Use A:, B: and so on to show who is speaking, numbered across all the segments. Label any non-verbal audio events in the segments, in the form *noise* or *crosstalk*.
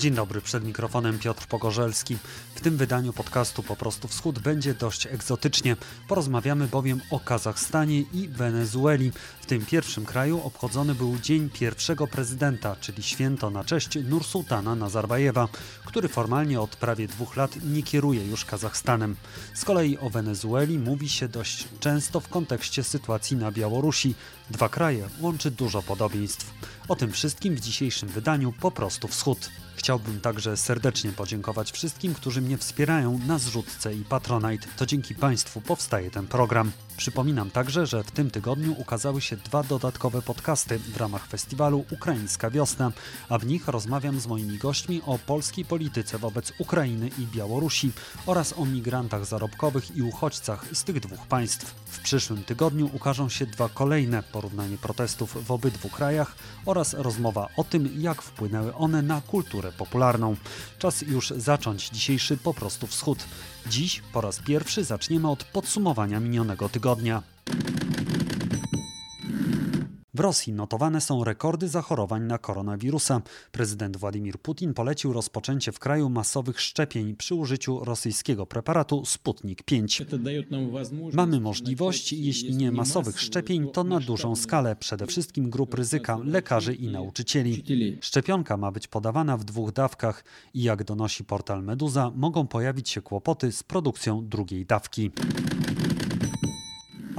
A: Dzień dobry, przed mikrofonem Piotr Pogorzelski. W tym wydaniu podcastu Po prostu Wschód będzie dość egzotycznie. Porozmawiamy bowiem o Kazachstanie i Wenezueli. W tym pierwszym kraju obchodzony był Dzień Pierwszego Prezydenta, czyli święto na cześć Nursultana Nazarbajewa, który formalnie od prawie dwóch lat nie kieruje już Kazachstanem. Z kolei o Wenezueli mówi się dość często w kontekście sytuacji na Białorusi. Dwa kraje łączy dużo podobieństw. O tym wszystkim w dzisiejszym wydaniu Po prostu Wschód. Chciałbym także serdecznie podziękować wszystkim, którzy mnie wspierają na zrzutce i Patronite. To dzięki Państwu powstaje ten program. Przypominam także, że w tym tygodniu ukazały się dwa dodatkowe podcasty w ramach festiwalu Ukraińska Wiosna, a w nich rozmawiam z moimi gośćmi o polskiej polityce wobec Ukrainy i Białorusi oraz o migrantach zarobkowych i uchodźcach z tych dwóch państw. W przyszłym tygodniu ukażą się dwa kolejne porównanie protestów w obydwu krajach oraz rozmowa o tym, jak wpłynęły one na kulturę popularną. Czas już zacząć dzisiejszy po prostu wschód. Dziś po raz pierwszy zaczniemy od podsumowania minionego tygodnia. W Rosji notowane są rekordy zachorowań na koronawirusa. Prezydent Władimir Putin polecił rozpoczęcie w kraju masowych szczepień przy użyciu rosyjskiego preparatu Sputnik 5. Mamy możliwość, jeśli nie masowych szczepień, to na dużą skalę, przede wszystkim grup ryzyka, lekarzy i nauczycieli. Szczepionka ma być podawana w dwóch dawkach i jak donosi portal Meduza, mogą pojawić się kłopoty z produkcją drugiej dawki.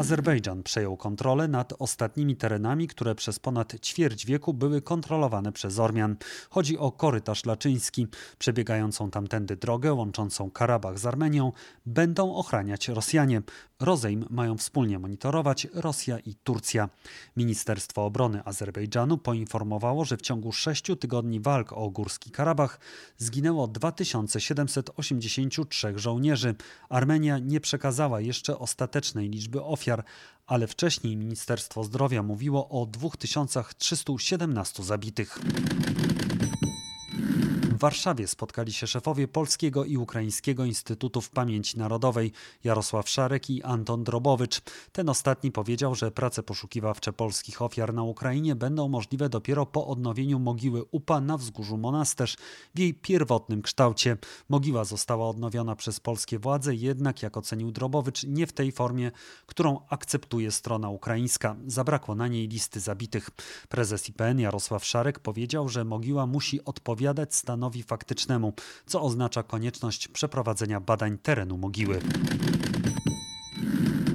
A: Azerbejdżan przejął kontrolę nad ostatnimi terenami, które przez ponad ćwierć wieku były kontrolowane przez Ormian. Chodzi o korytarz laczyński. Przebiegającą tamtędy drogę łączącą Karabach z Armenią będą ochraniać Rosjanie. Rozejm mają wspólnie monitorować Rosja i Turcja. Ministerstwo Obrony Azerbejdżanu poinformowało, że w ciągu sześciu tygodni walk o Górski Karabach zginęło 2783 żołnierzy. Armenia nie przekazała jeszcze ostatecznej liczby ofiar, ale wcześniej Ministerstwo Zdrowia mówiło o 2317 zabitych. Warszawie spotkali się szefowie Polskiego i Ukraińskiego Instytutów Pamięci Narodowej Jarosław Szarek i Anton Drobowicz. Ten ostatni powiedział, że prace poszukiwawcze polskich ofiar na Ukrainie będą możliwe dopiero po odnowieniu mogiły UPA na wzgórzu Monasterz w jej pierwotnym kształcie. Mogiła została odnowiona przez polskie władze, jednak jak ocenił Drobowicz, nie w tej formie, którą akceptuje strona ukraińska. Zabrakło na niej listy zabitych. Prezes IPN Jarosław Szarek powiedział, że mogiła musi odpowiadać stanowi stanowi faktycznemu, co oznacza konieczność przeprowadzenia badań terenu mogiły.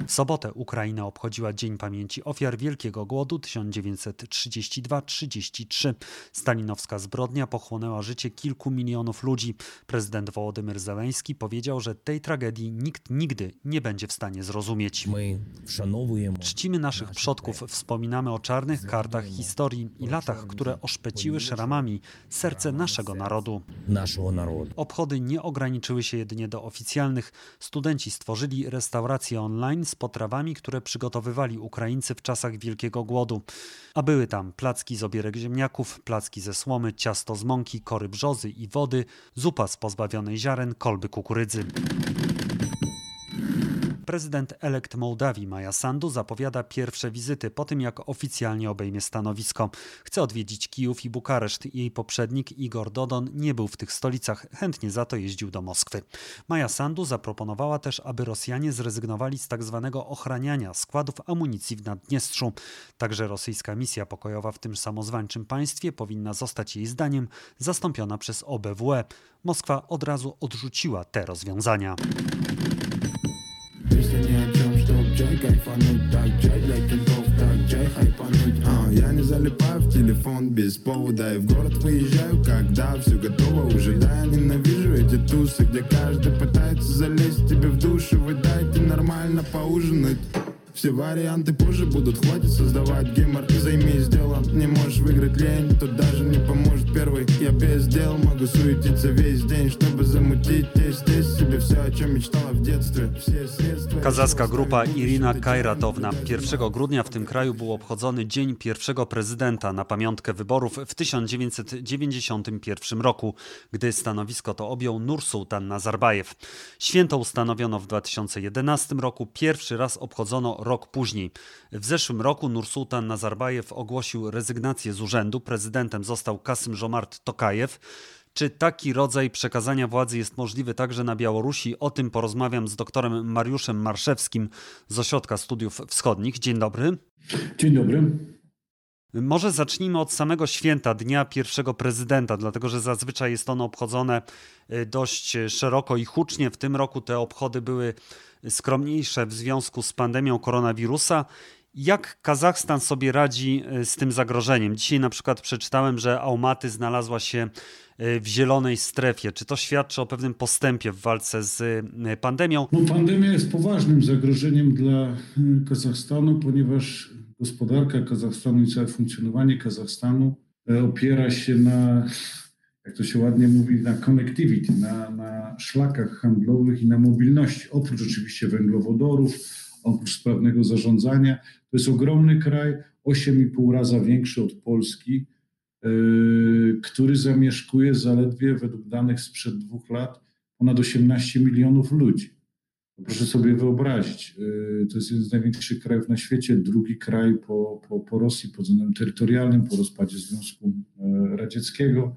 A: W sobotę Ukraina obchodziła Dzień Pamięci Ofiar Wielkiego Głodu 1932-33. Stalinowska zbrodnia pochłonęła życie kilku milionów ludzi. Prezydent Wołodymyr Zeleński powiedział, że tej tragedii nikt nigdy nie będzie w stanie zrozumieć. Czcimy naszych przodków, wspominamy o czarnych kartach historii i latach, które oszpeciły szramami serce naszego narodu. Obchody nie ograniczyły się jedynie do oficjalnych. Studenci stworzyli restaurację online z potrawami, które przygotowywali Ukraińcy w czasach Wielkiego Głodu. A były tam placki z obierek ziemniaków, placki ze słomy, ciasto z mąki, kory brzozy i wody, zupa z pozbawionej ziaren, kolby kukurydzy. Prezydent elekt Mołdawii Maja Sandu zapowiada pierwsze wizyty po tym, jak oficjalnie obejmie stanowisko. Chce odwiedzić Kijów i Bukareszt. Jej poprzednik Igor Dodon nie był w tych stolicach, chętnie za to jeździł do Moskwy. Maja Sandu zaproponowała też, aby Rosjanie zrezygnowali z tzw. Tak ochraniania składów amunicji w Naddniestrzu. Także rosyjska misja pokojowa w tym samozwańczym państwie powinna zostać jej zdaniem zastąpiona przez OBWE. Moskwa od razu odrzuciła te rozwiązania. Песня ни о чем, чтоб Джей кайфануть Так, Джей для кентов, так, Джей хайпануть а, Я не залипаю в телефон без повода И в город выезжаю, когда все готово уже Да, я ненавижу эти тусы, где каждый пытается залезть тебе в душу Вы дайте нормально поужинать все варианты позже будут, хватит создавать гемор И займись делом, не можешь выиграть лень Тут даже не поможет первый Я без дел могу суетиться весь день Чтобы замутить здесь, здесь себе все, о чем мечтала в детстве Все средства Kazachska grupa Irina Kajratowna 1 grudnia w tym kraju był obchodzony Dzień pierwszego prezydenta na pamiątkę wyborów w 1991 roku, gdy stanowisko to objął Nursultan Nazarbajew. Święto ustanowiono w 2011 roku, pierwszy raz obchodzono rok później. W zeszłym roku Nursultan Nazarbajew ogłosił rezygnację z urzędu. Prezydentem został Kasym Żomart Tokajew. Czy taki rodzaj przekazania władzy jest możliwy także na Białorusi? O tym porozmawiam z doktorem Mariuszem Marszewskim z Ośrodka Studiów Wschodnich. Dzień dobry.
B: Dzień dobry.
A: Może zacznijmy od samego święta, Dnia Pierwszego Prezydenta, dlatego że zazwyczaj jest ono obchodzone y, dość szeroko i hucznie. W tym roku te obchody były skromniejsze w związku z pandemią koronawirusa. Jak Kazachstan sobie radzi y, z tym zagrożeniem? Dzisiaj na przykład przeczytałem, że Almaty znalazła się y, w zielonej strefie. Czy to świadczy o pewnym postępie w walce z pandemią?
B: No, pandemia jest poważnym zagrożeniem dla Kazachstanu, ponieważ gospodarka Kazachstanu i całe funkcjonowanie Kazachstanu e, opiera się na, jak to się ładnie mówi, na connectivity, na, na szlakach handlowych i na mobilności. Oprócz oczywiście węglowodorów, oprócz sprawnego zarządzania. To jest ogromny kraj, 8,5 razy większy od Polski, yy, który zamieszkuje zaledwie według danych sprzed dwóch lat ponad 18 milionów ludzi. Proszę sobie wyobrazić, y, to jest jeden z największych krajów na świecie, drugi kraj po, po, po Rosji pod względem terytorialnym, po rozpadzie Związku e, Radzieckiego.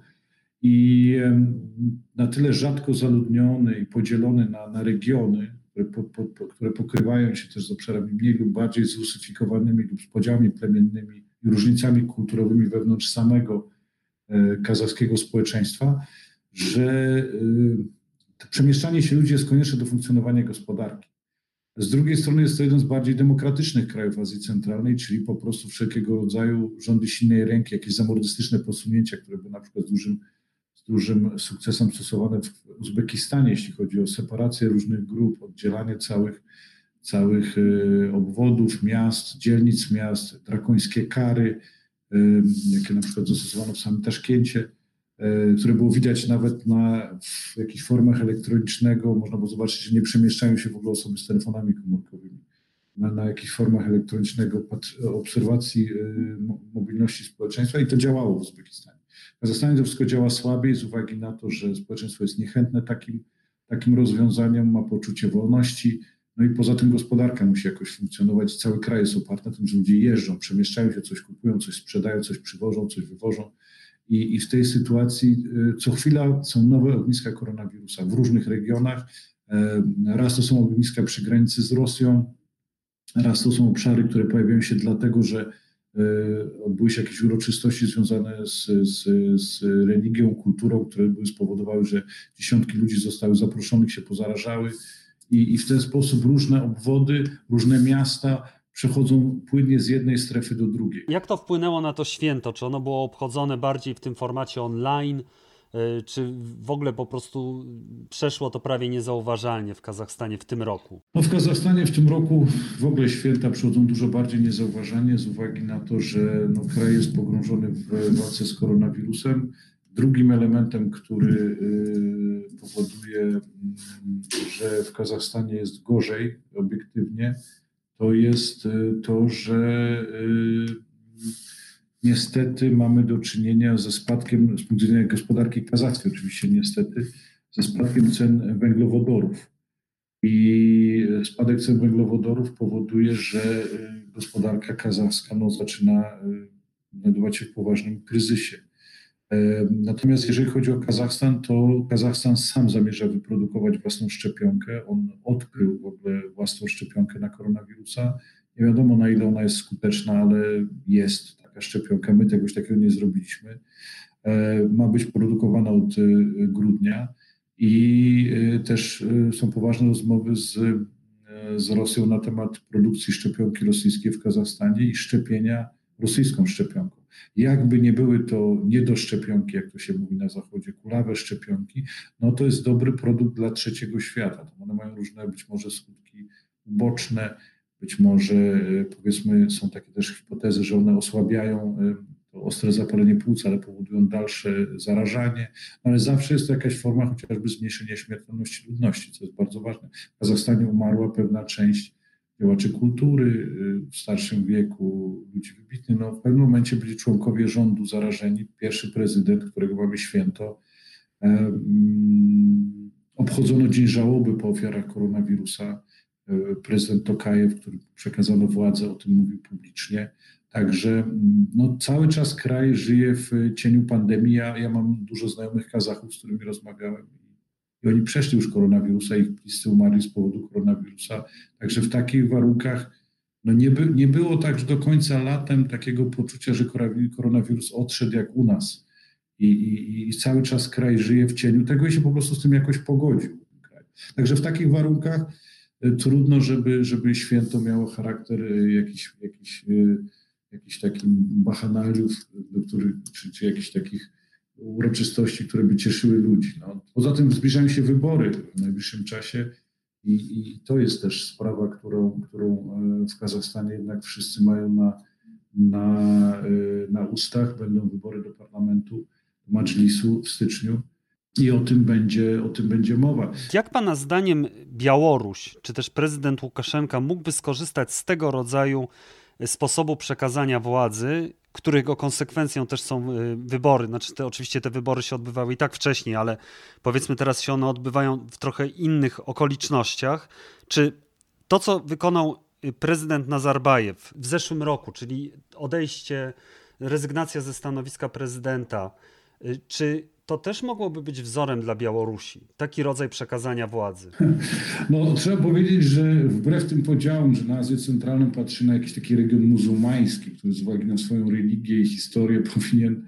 B: I na tyle rzadko zaludniony i podzielony na, na regiony, które, po, po, które pokrywają się też z obszarami mniej lub bardziej zrusyfikowanymi lub z podziałami plemiennymi i różnicami kulturowymi wewnątrz samego e, kazachskiego społeczeństwa, że y, przemieszczanie się ludzi jest konieczne do funkcjonowania gospodarki. Z drugiej strony jest to jeden z bardziej demokratycznych krajów Azji Centralnej, czyli po prostu wszelkiego rodzaju rządy silnej ręki, jakieś zamordystyczne posunięcia, które były na przykład z dużym, z dużym sukcesem stosowane w Uzbekistanie, jeśli chodzi o separację różnych grup, oddzielanie całych, całych y, obwodów, miast, dzielnic miast, drakońskie kary, y, jakie na przykład zastosowano w samym Taszkencie E, które było widać nawet na w jakichś formach elektronicznego. Można było zobaczyć, że nie przemieszczają się w ogóle osoby z telefonami komórkowymi. Na, na jakichś formach elektronicznego obserwacji e, mobilności społeczeństwa i to działało w Uzbekistanie. W Kazachstanie to wszystko działa słabiej z uwagi na to, że społeczeństwo jest niechętne takim, takim rozwiązaniom, ma poczucie wolności, no i poza tym gospodarka musi jakoś funkcjonować. Cały kraj jest oparty na tym, że ludzie jeżdżą, przemieszczają się, coś kupują, coś sprzedają, coś przywożą, coś wywożą. I, I, w tej sytuacji y, co chwila są nowe ogniska koronawirusa w różnych regionach. E, raz to są ogniska przy granicy z Rosją, raz to są obszary, które pojawiają się dlatego, że e, odbyły się jakieś uroczystości związane z, z, z religią, kulturą, które były spowodowały, że dziesiątki ludzi zostały zaproszonych, się pozarażały. I, I w ten sposób różne obwody, różne miasta przechodzą płynnie z jednej strefy do drugiej.
A: Jak to wpłynęło na to święto? Czy ono było obchodzone bardziej w tym formacie online? Y, czy w ogóle po prostu przeszło to prawie niezauważalnie w Kazachstanie w tym roku?
B: No w Kazachstanie w tym roku w ogóle święta przychodzą dużo bardziej niezauważalnie z uwagi na to, że no, kraj jest pogrążony w walce z koronawirusem. Drugim elementem, który y, powoduje, mm, że w Kazachstanie jest gorzej obiektywnie, to jest y, to, że y, niestety mamy do czynienia ze spadkiem, z punktu widzenia gospodarki kazachskiej oczywiście niestety, ze spadkiem cen węglowodorów. I spadek cen węglowodorów powoduje, że y, gospodarka kazachska no, zaczyna znajdować się w poważnym kryzysie. Natomiast jeżeli chodzi o Kazachstan, to Kazachstan sam zamierza wyprodukować własną szczepionkę. On odkrył w ogóle własną szczepionkę na koronawirusa. Nie wiadomo na ile ona jest skuteczna, ale jest taka szczepionka. My tegoś takiego nie zrobiliśmy. Ma być produkowana od y, grudnia i y, też są poważne rozmowy z, z Rosją na temat produkcji szczepionki rosyjskiej w Kazachstanie i szczepienia rosyjską szczepionką. Jakby nie były to niedoszczepionki, jak to się mówi na zachodzie, kulawe szczepionki, no to jest dobry produkt dla trzeciego świata. One mają różne być może skutki uboczne, być może e, powiedzmy są takie też hipotezy, że one osłabiają e, ostre zapalenie płuc, ale powodują dalsze zarażanie, no ale zawsze jest to jakaś forma chociażby zmniejszenia śmiertelności ludności, co jest bardzo ważne. W Kazachstanie umarła pewna część działaczy kultury y, w starszym wieku, ludzi wybitnych. No, w pewnym momencie byli członkowie rządu zarażeni. Pierwszy prezydent, którego mamy święto, obchodzono dzień żałoby po ofiarach koronawirusa. E, prezydent Tokajew, który przekazano władzę, o tym mówił publicznie. Także no, cały czas kraj żyje w cieniu pandemii. Ja, ja mam dużo znajomych Kazachów, z którymi rozmawiałem i oni przeszli już koronawirusa, ich bliscy umarli z powodu koronawirusa. Także w takich warunkach no nie, by, nie było tak do końca latem takiego poczucia, że koronawirus odszedł jak u nas. I, i, I, cały czas kraj żyje w cieniu tego i się po prostu z tym jakoś pogodził. Także w takich warunkach e, trudno, żeby, żeby święto miało charakter e, jakiś, jakiś, e, jakiś takich bachanaliów, do których, czy, czy jakichś takich uroczystości, które by cieszyły ludzi. No. Poza tym zbliżają się wybory w najbliższym czasie i, i to jest też sprawa, którą, którą w Kazachstanie jednak wszyscy mają na, na, na ustach. Będą wybory do parlamentu, Madżlisu w styczniu. I o tym, będzie, o tym będzie mowa.
A: Jak Pana zdaniem Białoruś, czy też prezydent Łukaszenka mógłby skorzystać z tego rodzaju sposobu przekazania władzy, którego konsekwencją też są y, wybory. Znaczy, te, oczywiście te wybory się odbywały i tak wcześniej, ale powiedzmy teraz się one odbywają w trochę innych okolicznościach. Czy to, co wykonał y, prezydent Nazarbajew w zeszłym roku, czyli odejście, rezygnacja ze stanowiska prezydenta, y, czy to też mogłoby być wzorem dla Białorusi, taki rodzaj przekazania władzy.
B: No, trzeba powiedzieć, że wbrew tym podziałom, że na Azję Centralną patrzy na jakiś taki region muzułmański, który z uwagi na swoją religię i historię *laughs* powinien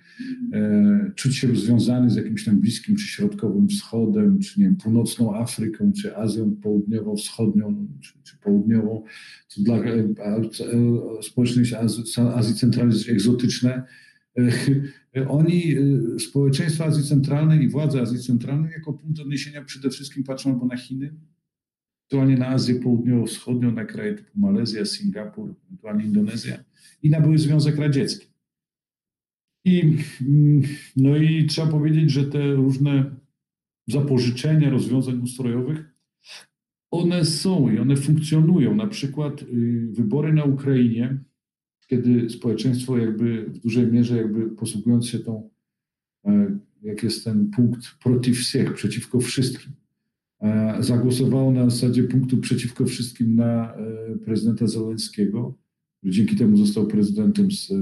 B: e, czuć się związany z jakimś tam Bliskim czy Środkowym Wschodem, czy nie wiem, Północną Afryką, czy Azją Południowo-Wschodnią, czy, czy Południową, co dla e, e, społeczności Azji, Azji Centralnej jest egzotyczne *laughs* oni, y, społeczeństwo Azji Centralnej i władze Azji Centralnej, jako punkt odniesienia przede wszystkim patrzą albo na Chiny, ewentualnie na Azję Południowo-Wschodnią, na kraje typu Malezja, Singapur, ewentualnie Indonezja i na były Związek Radziecki. I, mm, no i trzeba powiedzieć, że te różne zapożyczenia rozwiązań ustrojowych, one są i one funkcjonują. Na przykład y, wybory na Ukrainie kiedy społeczeństwo jakby w dużej mierze jakby posługując się tą, e, jak jest ten punkt protiv всех, przeciwko wszystkim, e, zagłosowało na zasadzie punktu przeciwko wszystkim na e, prezydenta Zeleńskiego, który dzięki temu został prezydentem z,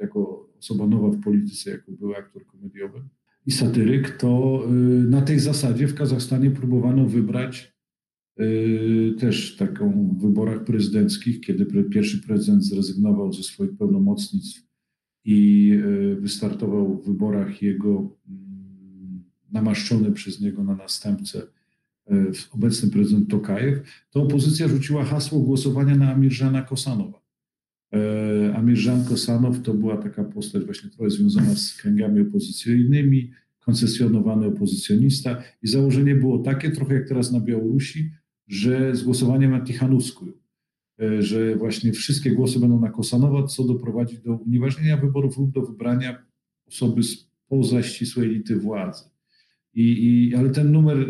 B: jako osoba nowa w polityce, jako były aktor komediowy i satyryk, to na tej zasadzie w Kazachstanie próbowano wybrać Yy, też taką w wyborach prezydenckich, kiedy pierwszy prezydent zrezygnował ze swoich pełnomocnictw i yy, wystartował w wyborach jego mm, namaszczony przez niego na następcę yy, obecny prezydent Tokajew, to opozycja rzuciła hasło głosowania na Amirżana Kosanowa. Amirżan Kosanow to była taka postać właśnie trochę związana z kręgami opozycyjnymi, koncesjonowany opozycjonista i założenie było takie, trochę jak teraz na Białorusi, że z głosowaniem na Tichanowsku, e, że właśnie wszystkie głosy będą na Kosanowa, co doprowadzi do unieważnienia wyborów lub do wybrania osoby spoza ścisłej elity władzy. I, i, ale ten numer e,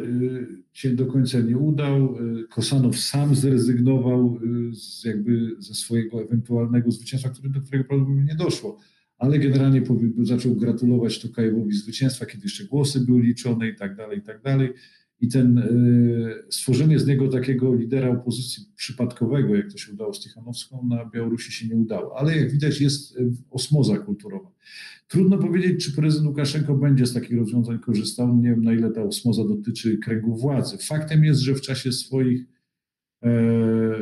B: się do końca nie udał. E, Kosanow sam zrezygnował z, jakby ze swojego ewentualnego zwycięstwa, który, do którego prawdopodobnie nie doszło. Ale generalnie zaczął gratulować Tokajewowi zwycięstwa, kiedy jeszcze głosy były liczone i tak dalej, i tak dalej i ten e, stworzenie z niego takiego lidera opozycji przypadkowego, jak to się udało z Tichanowską, na Białorusi się nie udało. Ale jak widać jest e, osmoza kulturowa. Trudno powiedzieć, czy prezydent Łukaszenko będzie z takich rozwiązań korzystał. Nie wiem, na ile ta osmoza dotyczy kręgu władzy. Faktem jest, że w czasie swoich E,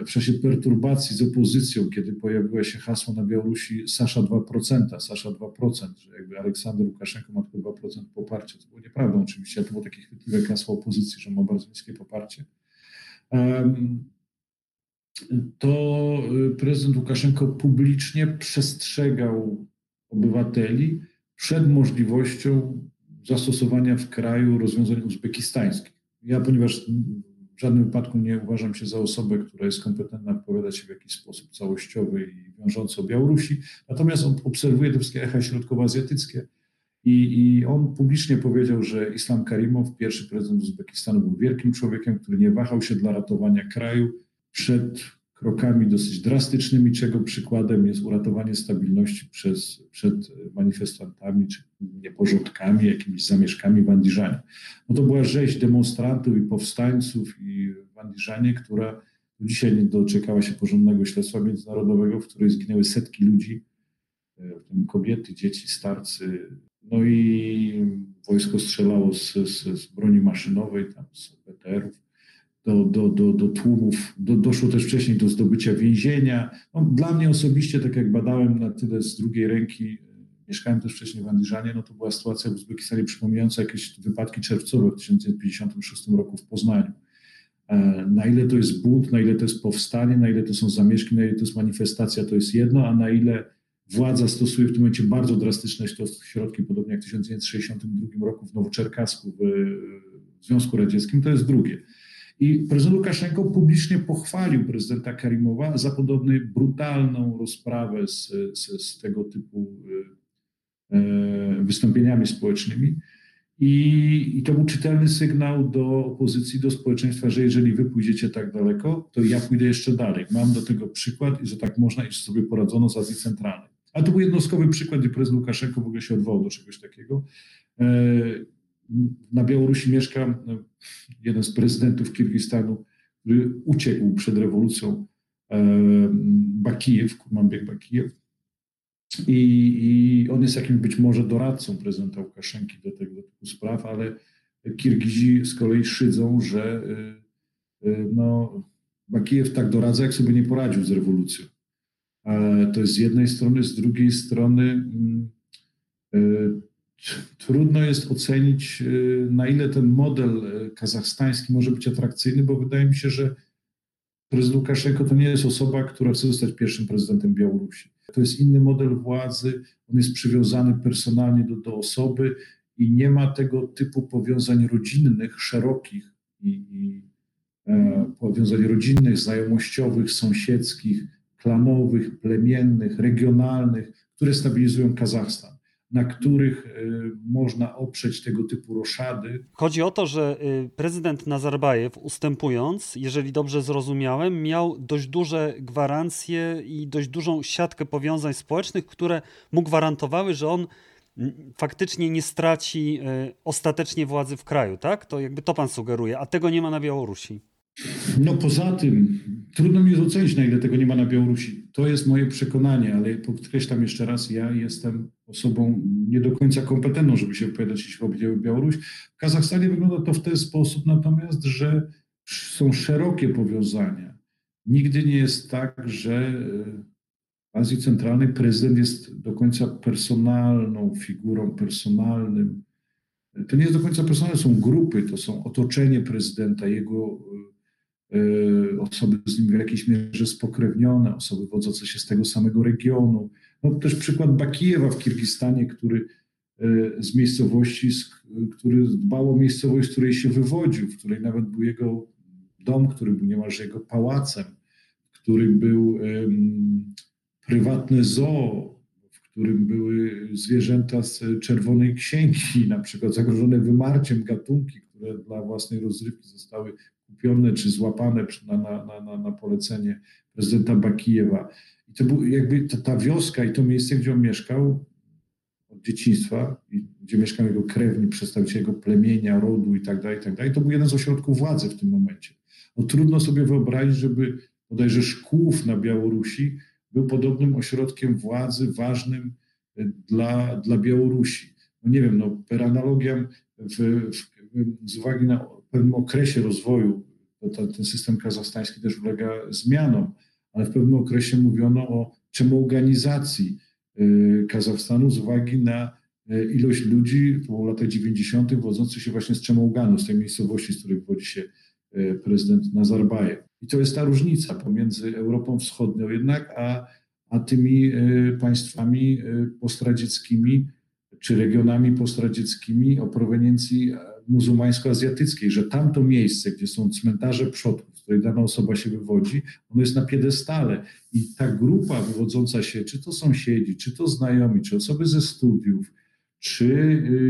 B: w czasie perturbacji z opozycją, kiedy pojawiło się hasło na Białorusi Sasza 2%, Sasza 2%, że jakby Aleksander Łukaszenko ma tylko 2% poparcia. To było nieprawdą oczywiście, to było takie chwytliwe hasło opozycji, że ma bardzo niskie poparcie. To y, prezydent Łukaszenko publicznie przestrzegał obywateli przed możliwością zastosowania w kraju rozwiązań uzbekistańskich. Ja, ponieważ w żadnym wypadku nie uważam się za osobę, która jest kompetentna wypowiadać się w jakiś sposób całościowy i wiążący o Białorusi. Natomiast on obserwuje te wszystkie echa środkowoazjatyckie. I, I on publicznie powiedział, że Islam Karimow, pierwszy prezydent Uzbekistanu, był wielkim człowiekiem, który nie wahał się dla ratowania kraju przed krokami dosyć drastycznymi, czego przykładem jest uratowanie stabilności przez, przed manifestantami czy nieporządkami, jakimiś zamieszkami w Andiżanie. No to była rzeź demonstrantów i powstańców i w Andiżanie, która dzisiaj nie doczekała się porządnego śledztwa międzynarodowego, w której zginęły setki ludzi w tym kobiety, dzieci, starcy. No i wojsko strzelało z, z, z broni maszynowej, tam z BTR-ów do, do, do, do tłumów. Do, doszło też wcześniej do zdobycia więzienia. No, dla mnie osobiście, tak jak badałem na tyle z drugiej ręki, mieszkałem też wcześniej w Andiżanie, no to była sytuacja w Uzbekistanie przypominająca jakieś wypadki czerwcowe w 1956 roku w Poznaniu. E, na ile to jest bunt, na ile to jest powstanie, na ile to są zamieszki, na ile to jest manifestacja, to jest jedno, a na ile władza stosuje w tym momencie bardzo drastyczne środki, podobnie jak w 1962 roku w Nowoczerkasku w Związku Radzieckim, to jest drugie. I prezydent Łukaszenko publicznie pochwalił prezydenta Karimowa za podobną brutalną rozprawę z, z, z tego typu e, wystąpieniami społecznymi. I, I, to był czytelny sygnał do opozycji, do społeczeństwa, że jeżeli wy pójdziecie tak daleko, to ja pójdę jeszcze dalej. Mam do tego przykład i że tak można i że sobie poradzono z Azji Centralnej. A to był jednostkowy przykład, gdzie prezydent Łukaszenko w ogóle się odwołał do czegoś takiego. E, na Białorusi mieszka no, jeden z prezydentów Kirgistanu, który uciekł przed rewolucją, e, Bakijew, Kurmanbek Bakijew. I, I, on jest jakimś być może doradcą prezydenta Łukaszenki do tego typu spraw, ale Kirgizi z kolei szydzą, że e, e, no, Bakijew tak doradza, jak sobie nie poradził z rewolucją. To jest z jednej strony, z drugiej strony mm, trudno jest ocenić, y, na ile ten model y, kazachstański może być atrakcyjny, bo wydaje mi się, że prezydent Łukaszenko to nie jest osoba, która chce zostać pierwszym prezydentem Białorusi. To jest inny model władzy, on jest przywiązany personalnie do, do osoby i nie ma tego typu powiązań rodzinnych, szerokich i, i e, powiązań rodzinnych, znajomościowych, sąsiedzkich, klanowych, plemiennych, regionalnych, które stabilizują Kazachstan na których y, można oprzeć tego typu roszady.
A: Chodzi o to, że y, prezydent Nazarbajew, ustępując, jeżeli dobrze zrozumiałem, miał dość duże gwarancje i dość dużą siatkę powiązań społecznych, które mu gwarantowały, że on faktycznie nie straci y, ostatecznie władzy w kraju, tak? To jakby to pan sugeruje, a tego nie ma na Białorusi.
B: No poza tym, trudno mi ocenić, na ile tego nie ma na Białorusi. To jest moje przekonanie, ale podkreślam jeszcze raz, ja jestem osobą nie do końca kompetentną, żeby się wypowiadać, jeśli chodzi o Białoruś. W Kazachstanie wygląda to w ten sposób natomiast, że są szerokie powiązania. Nigdy nie jest tak, że w Azji Centralnej prezydent jest do końca personalną figurą, personalnym. To nie jest do końca personalne, są grupy, to są otoczenie prezydenta, jego Y, osoby z nim w jakiejś mierze spokrewnione, osoby wodzące się z tego samego regionu. No też przykład Bakijewa w Kirgistanie, który y, z miejscowości, który dbał o miejscowość, z której się wywodził, w której nawet był jego dom, który był niemalże jego pałacem, w którym był um, prywatne zoo, w którym były zwierzęta z czerwonej księgi, na przykład zagrożone wymarciem gatunki, które dla własnej rozrywki zostały kupione czy złapane na, na, na, na polecenie prezydenta Bakijewa. I to był jakby ta, ta wioska i to miejsce, gdzie on mieszkał od dzieciństwa, gdzie mieszkał jego krewni, przedstawiciele jego plemienia, rodu i tak dalej, i tak dalej, to był jeden z ośrodków władzy w tym momencie. No, trudno sobie wyobrazić, żeby bodajże Szkłów na Białorusi był podobnym ośrodkiem władzy ważnym e, dla, dla Białorusi. No nie wiem, no, per analogiam w, w, z uwagi na pewnym okresie rozwoju, to ten system kazachstański też ulega zmianom, ale w pewnym okresie mówiono o czemorganizacji y, Kazachstanu z uwagi na y, ilość ludzi w latach 90. wodzących się właśnie z Czemołganu, z tej miejscowości, z której wodzi się y, prezydent Nazarbajew. I to jest ta różnica pomiędzy Europą Wschodnią jednak, a, a tymi państwami postradzieckimi, czy regionami postradzieckimi o proweniencji muzułmańsko-azjatyckiej, że tamto miejsce, gdzie są cmentarze przodków, z której dana osoba się wywodzi, ono jest na piedestale. I ta grupa wywodząca się, czy to sąsiedzi, czy to znajomi, czy osoby ze studiów, czy,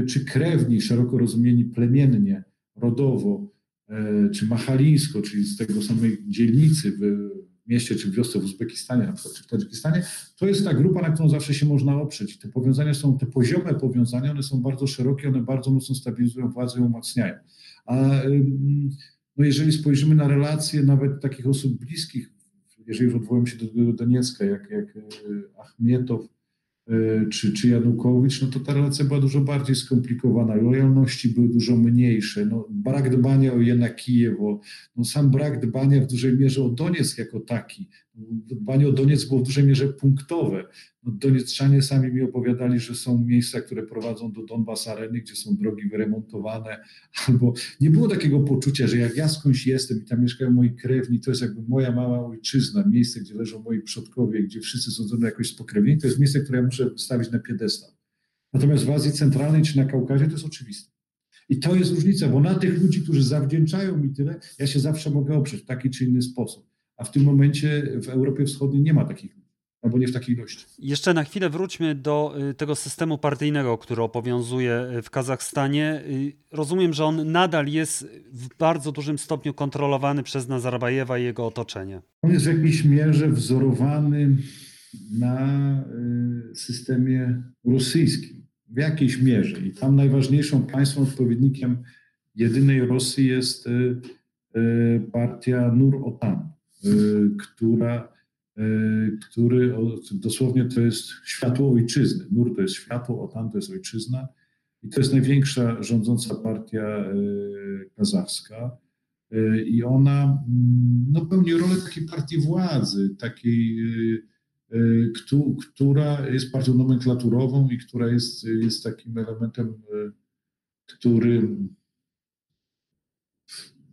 B: y, czy krewni, szeroko rozumieni plemiennie, rodowo, e, czy machalińsko, czyli z tego samej dzielnicy mieście czy wiosce w Uzbekistanie, na przykład, czy w Tadżykistanie, to jest ta grupa, na którą zawsze się można oprzeć. Te powiązania są, te poziome powiązania, one są bardzo szerokie, one bardzo mocno stabilizują władzę i umacniają. A no jeżeli spojrzymy na relacje nawet takich osób bliskich, jeżeli już odwołam się do, do Doniecka, jak, jak e, Achmietow, czy, czy Janukowicz, no to ta relacja była dużo bardziej skomplikowana. Lojalności były dużo mniejsze. No, brak dbania o Jena Kijewo, no, sam brak dbania w dużej mierze o Donieck jako taki. Dbanie o Donieck było w dużej mierze punktowe. No, Donieczczanie sami mi opowiadali, że są miejsca, które prowadzą do Donbas Areny, gdzie są drogi wyremontowane, *laughs* albo nie było takiego poczucia, że jak ja skądś jestem i tam mieszkają moi krewni, to jest jakby moja mała ojczyzna, miejsce, gdzie leżą moi przodkowie, gdzie wszyscy są ze mną jakoś spokrewnieni, to jest miejsce, które ja muszę stawić na piedestał. Natomiast w Azji Centralnej czy na Kaukazie to jest oczywiste. I to jest różnica, bo na tych ludzi, którzy zawdzięczają mi tyle, ja się zawsze mogę oprzeć w taki czy inny sposób. A w tym momencie w Europie Wschodniej nie ma takich albo nie w takiej ilości.
A: Jeszcze na chwilę wróćmy do y, tego systemu partyjnego, który obowiązuje y, w Kazachstanie. Y, rozumiem, że on nadal jest w bardzo dużym stopniu kontrolowany przez Nazarbajewa i jego otoczenie.
B: On jest w jakiejś mierze wzorowany na systemie rosyjskim. W jakiejś mierze. I tam najważniejszą państwem odpowiednikiem jedynej Rosji jest partia Nur Otan, która Y, który dosłownie to jest światło ojczyzny. NUR to jest światło, OTAN to jest ojczyzna i to jest największa rządząca partia y, kazachska. Y, I ona mm, no, pełni rolę takiej partii władzy, takiej, która jest partią nomenklaturową i która jest, jest takim elementem, który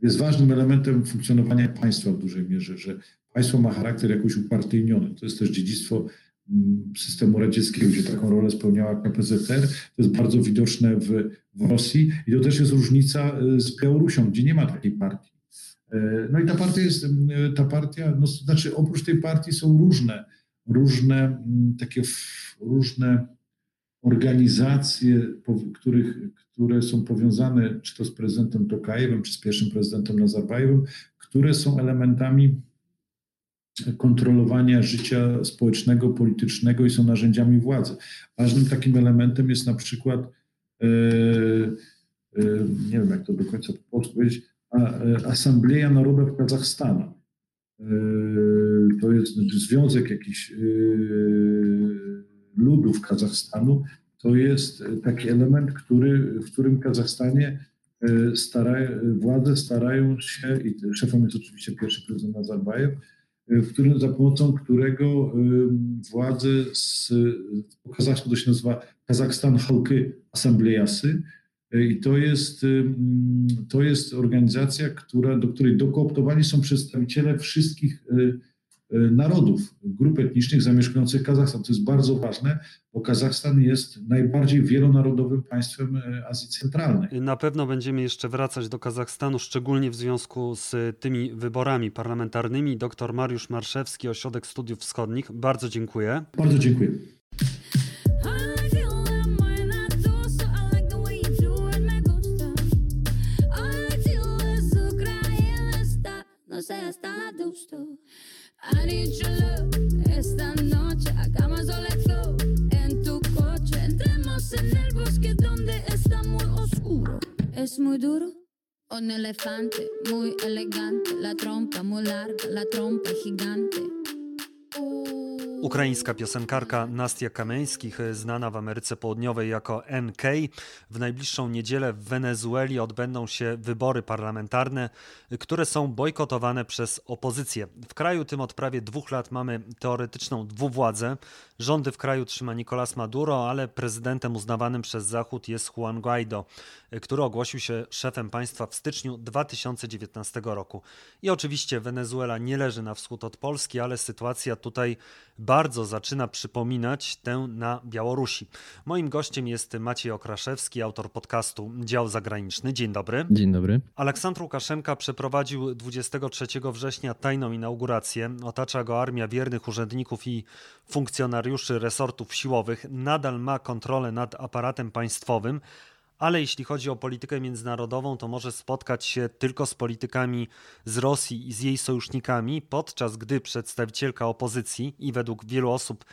B: jest ważnym elementem funkcjonowania państwa w dużej mierze, że państwo ma charakter jakoś upartyjniony. To jest też dziedzictwo mm, systemu radzieckiego, gdzie taką rolę spełniała KPZR. To jest bardzo widoczne w, w Rosji i to też jest różnica e, z Białorusią, gdzie nie ma takiej partii. E, no i ta partia jest, ta partia, no, znaczy oprócz tej partii są różne, różne takie różne organizacje, których, które są powiązane czy to z prezydentem Tokajewem, czy z pierwszym prezydentem Nazarbajewem, które są elementami kontrolowania życia społecznego, politycznego i są narzędziami władzy. Ważnym takim elementem jest na przykład, e, e, nie wiem jak to do końca po powiedzieć, e, Asambleja Narodów Kazachstanu. To jest związek jakichś ludów Kazachstanu. To jest taki element, który, w którym Kazachstanie stara, władze starają się, i szefem jest oczywiście pierwszy prezydent Nazarbajew, w którym, za pomocą którego władze z, po kazachsku to się nazywa Kazachstan Halky Asamblejasy i to jest, to jest organizacja, która, do której dokooptowani są przedstawiciele wszystkich narodów, grup etnicznych zamieszkujących Kazachstan. To jest bardzo ważne, bo Kazachstan jest najbardziej wielonarodowym państwem y, Azji Centralnej.
A: Na pewno będziemy jeszcze wracać do Kazachstanu, szczególnie w związku z tymi wyborami parlamentarnymi. Dr Mariusz Marszewski, Ośrodek Studiów Wschodnich. Bardzo dziękuję.
B: Bardzo dziękuję. Adusto. I esta noche. Hagamos let's go en tu coche. Entremos en el bosque donde está muy oscuro. Es muy duro. Un elefante muy elegante. La trompa muy larga, la trompa gigante. Ukraińska piosenkarka Nastia Kameńskich, znana w Ameryce Południowej jako NK. W najbliższą niedzielę w Wenezueli odbędą się wybory parlamentarne, które są bojkotowane przez opozycję. W kraju tym od prawie dwóch lat mamy teoretyczną dwuwładzę. Rządy w kraju trzyma Nicolás Maduro, ale prezydentem uznawanym przez Zachód jest Juan Guaido, który ogłosił się szefem państwa w styczniu 2019 roku. I oczywiście Wenezuela nie leży na wschód od Polski, ale sytuacja tutaj bardzo zaczyna przypominać tę na Białorusi. Moim gościem jest Maciej Okraszewski, autor podcastu Dział Zagraniczny. Dzień dobry.
C: Dzień dobry.
A: Aleksandr Łukaszenka przeprowadził 23 września tajną inaugurację. Otacza go armia wiernych urzędników i funkcjonariuszy resortów siłowych. Nadal ma kontrolę nad aparatem państwowym ale jeśli chodzi o politykę międzynarodową, to może spotkać się tylko z politykami z Rosji i z jej sojusznikami, podczas gdy przedstawicielka opozycji i według wielu osób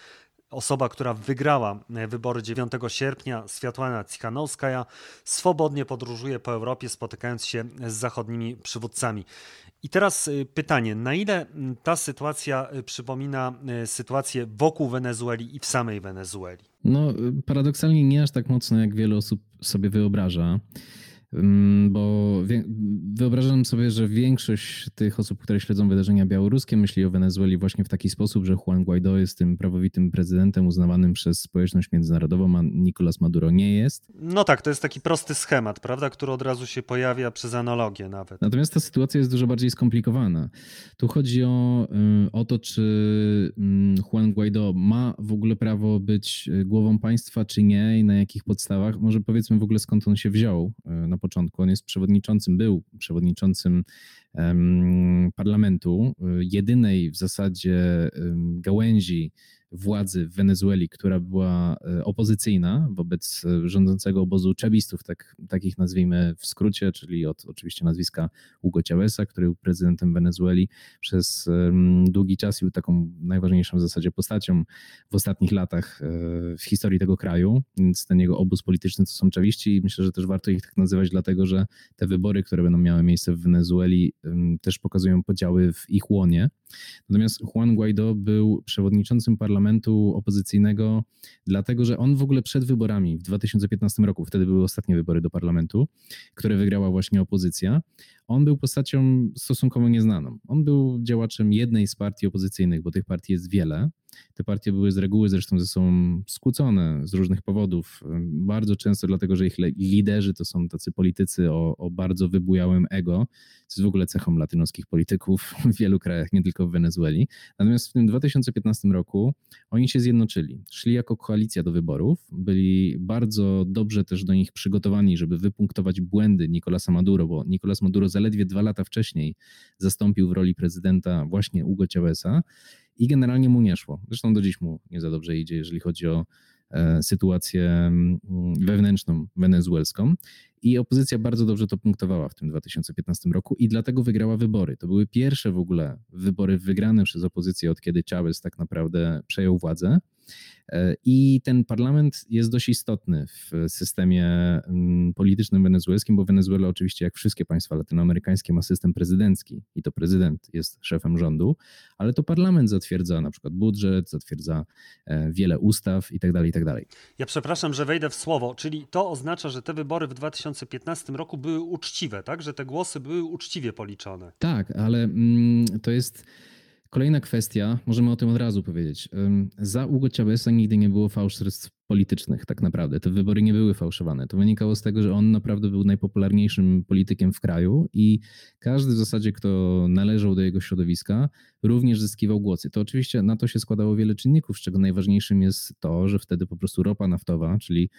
A: osoba, która wygrała e, wybory 9 sierpnia, Światłana Cichanowskaja, swobodnie podróżuje po Europie, spotykając się z zachodnimi przywódcami. I teraz y, pytanie, na ile ta sytuacja y, przypomina sytuację wokół Wenezueli i w samej Wenezueli?
C: No, paradoksalnie nie aż tak mocno, jak wiele osób sobie wyobraża. Mm, bo wyobrażam sobie, że większość tych osób, które śledzą wydarzenia białoruskie, myśli o Wenezueli właśnie w taki sposób, że Juan Guaido jest tym prawowitym prezydentem uznawanym przez społeczność międzynarodową, a Nicolas Maduro nie jest.
A: No tak, to jest taki prosty schemat, prawda, który od razu się pojawia przez analogię nawet.
C: Natomiast ta sytuacja jest dużo bardziej skomplikowana. Tu chodzi o, y, o to, czy mm, Juan Guaido ma w ogóle prawo być głową państwa, czy nie i na jakich podstawach. Może powiedzmy w ogóle skąd on się wziął y, na początku. On jest przewodniczącym, był przewodniczącym parlamentu, y, jedynej w zasadzie gałęzi władzy w Wenezueli, która była e, opozycyjna wobec e, rządzącego obozu czebistów, tak, takich nazwijmy w skrócie, czyli od oczywiście nazwiska Hugo Chaveza, który był prezydentem Wenezueli przez długi czas i był taką najważniejszą w zasadzie postacią w ostatnich latach e, w historii tego kraju, więc ten jego obóz polityczny to są czewiści i myślę, że też warto ich tak nazywać, dlatego że te wybory, które będą miały miejsce w Wenezueli też pokazują podziały w ich łonie. Natomiast Juan Guaido był przewodniczącym parlamentu opozycyjnego, dlatego że on w ogóle przed wyborami w 2015 roku, wtedy były ostatnie wybory do parlamentu, które wygrała właśnie opozycja, on był postacią stosunkowo nieznaną. On był działaczem jednej z partii opozycyjnych, bo tych partii jest wiele. Te partie były z reguły zresztą ze sobą skłócone z różnych powodów. Bardzo często dlatego, że ich liderzy to są tacy politycy o, o bardzo wybujałym ego, co jest w ogóle cechą latynoskich polityków w wielu krajach, nie tylko w Wenezueli. Natomiast w tym 2015 roku oni się zjednoczyli. Szli jako koalicja do wyborów, byli bardzo dobrze też do nich przygotowani, żeby wypunktować błędy Nicolasa Maduro, bo Nicolas Maduro zaledwie dwa lata wcześniej zastąpił w roli prezydenta właśnie Hugo Chaveza i generalnie mu nie szło. Zresztą do dziś mu nie za dobrze idzie, jeżeli chodzi o e, sytuację mm, wewnętrzną wenezuelską. I opozycja bardzo dobrze to punktowała w tym 2015 roku i dlatego wygrała wybory. To były pierwsze w ogóle wybory wygrane przez opozycję od kiedy Chavez tak naprawdę przejął władzę. I ten parlament jest dość istotny w systemie mm, politycznym wenezuelskim, bo Wenezuela oczywiście, jak wszystkie państwa latynoamerykańskie, ma system prezydencki i to prezydent jest szefem rządu, ale to parlament zatwierdza na przykład budżet, zatwierdza e, wiele ustaw i tak dalej, i tak.
A: Ja przepraszam, że wejdę w słowo, czyli to oznacza, że te wybory w 2015 roku były uczciwe, tak? Że te głosy były uczciwie policzone.
C: Tak, ale mm, to jest Kolejna kwestia, możemy o tym od razu powiedzieć. Za Hugo Chaveza nigdy nie było fałszerstw politycznych, tak naprawdę. Te wybory nie były fałszowane. To wynikało z tego, że on naprawdę był najpopularniejszym politykiem w kraju i każdy w zasadzie, kto należał do jego środowiska, również zyskiwał głosy. To oczywiście na to się składało wiele czynników, z czego najważniejszym jest to, że wtedy po prostu ropa naftowa, czyli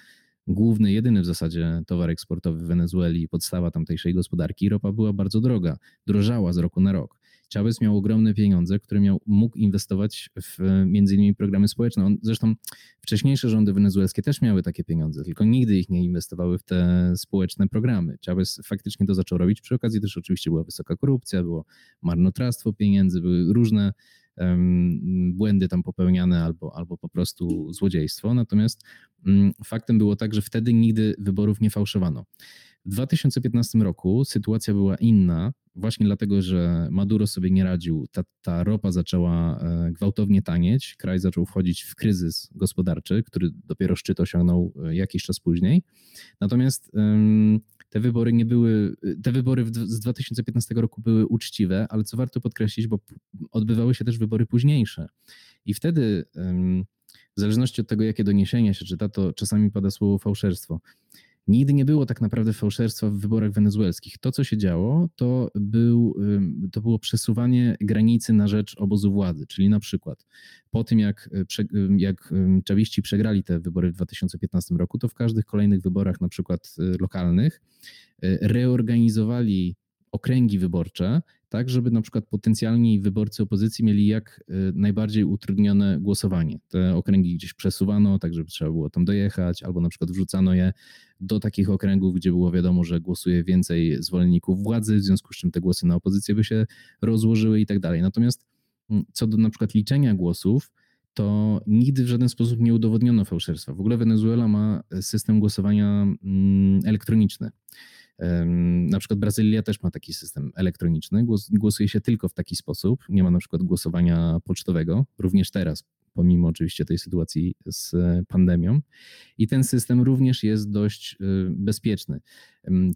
C: główny, jedyny w zasadzie towar eksportowy w Wenezueli, podstawa tamtejszej gospodarki, ropa była bardzo droga, drożała z roku na rok. Chavez miał ogromne pieniądze, które miał, mógł inwestować w między innymi programy społeczne. On, zresztą wcześniejsze rządy wenezuelskie też miały takie pieniądze, tylko nigdy ich nie inwestowały w te społeczne programy. Chavez faktycznie to zaczął robić. Przy okazji też oczywiście była wysoka korupcja, było marnotrawstwo pieniędzy, były różne błędy tam popełniane albo, albo po prostu złodziejstwo. Natomiast um, faktem było tak, że wtedy nigdy wyborów nie fałszowano. W 2015 roku sytuacja była inna, właśnie dlatego, że Maduro sobie nie radził. Ta, ta ropa zaczęła e, gwałtownie tanieć, kraj zaczął wchodzić w kryzys gospodarczy, który dopiero szczyt osiągnął e, jakiś czas później. Natomiast te wybory nie były, te wybory z 2015 roku były uczciwe, ale co warto podkreślić, bo odbywały się też wybory późniejsze. I wtedy, w zależności od tego, jakie doniesienia się czyta, to czasami pada słowo fałszerstwo. Nigdy nie było tak naprawdę fałszerstwa w wyborach wenezuelskich. To, co się działo, to, był, to było przesuwanie granicy na rzecz obozu władzy, czyli na przykład po tym, jak, jak czawiści przegrali te wybory w 2015 roku, to w każdych kolejnych wyborach, na przykład y, lokalnych, y, reorganizowali okręgi wyborcze, tak żeby na przykład potencjalni wyborcy opozycji mieli jak y, najbardziej utrudnione głosowanie. Te okręgi gdzieś przesuwano, tak żeby trzeba było tam dojechać, albo na przykład wrzucano je do takich okręgów, gdzie było wiadomo, że głosuje więcej zwolenników władzy, w związku z czym te głosy na opozycję by się rozłożyły i tak dalej. Natomiast mm, co do na przykład liczenia głosów, to nigdy w żaden sposób nie udowodniono fałszerstwa. W ogóle Wenezuela ma system głosowania mm, elektroniczny. Na przykład Brazylia też ma taki system elektroniczny. Głosuje się tylko w taki sposób. Nie ma na przykład głosowania pocztowego, również teraz, pomimo oczywiście tej sytuacji z pandemią. I ten system również jest dość y, bezpieczny.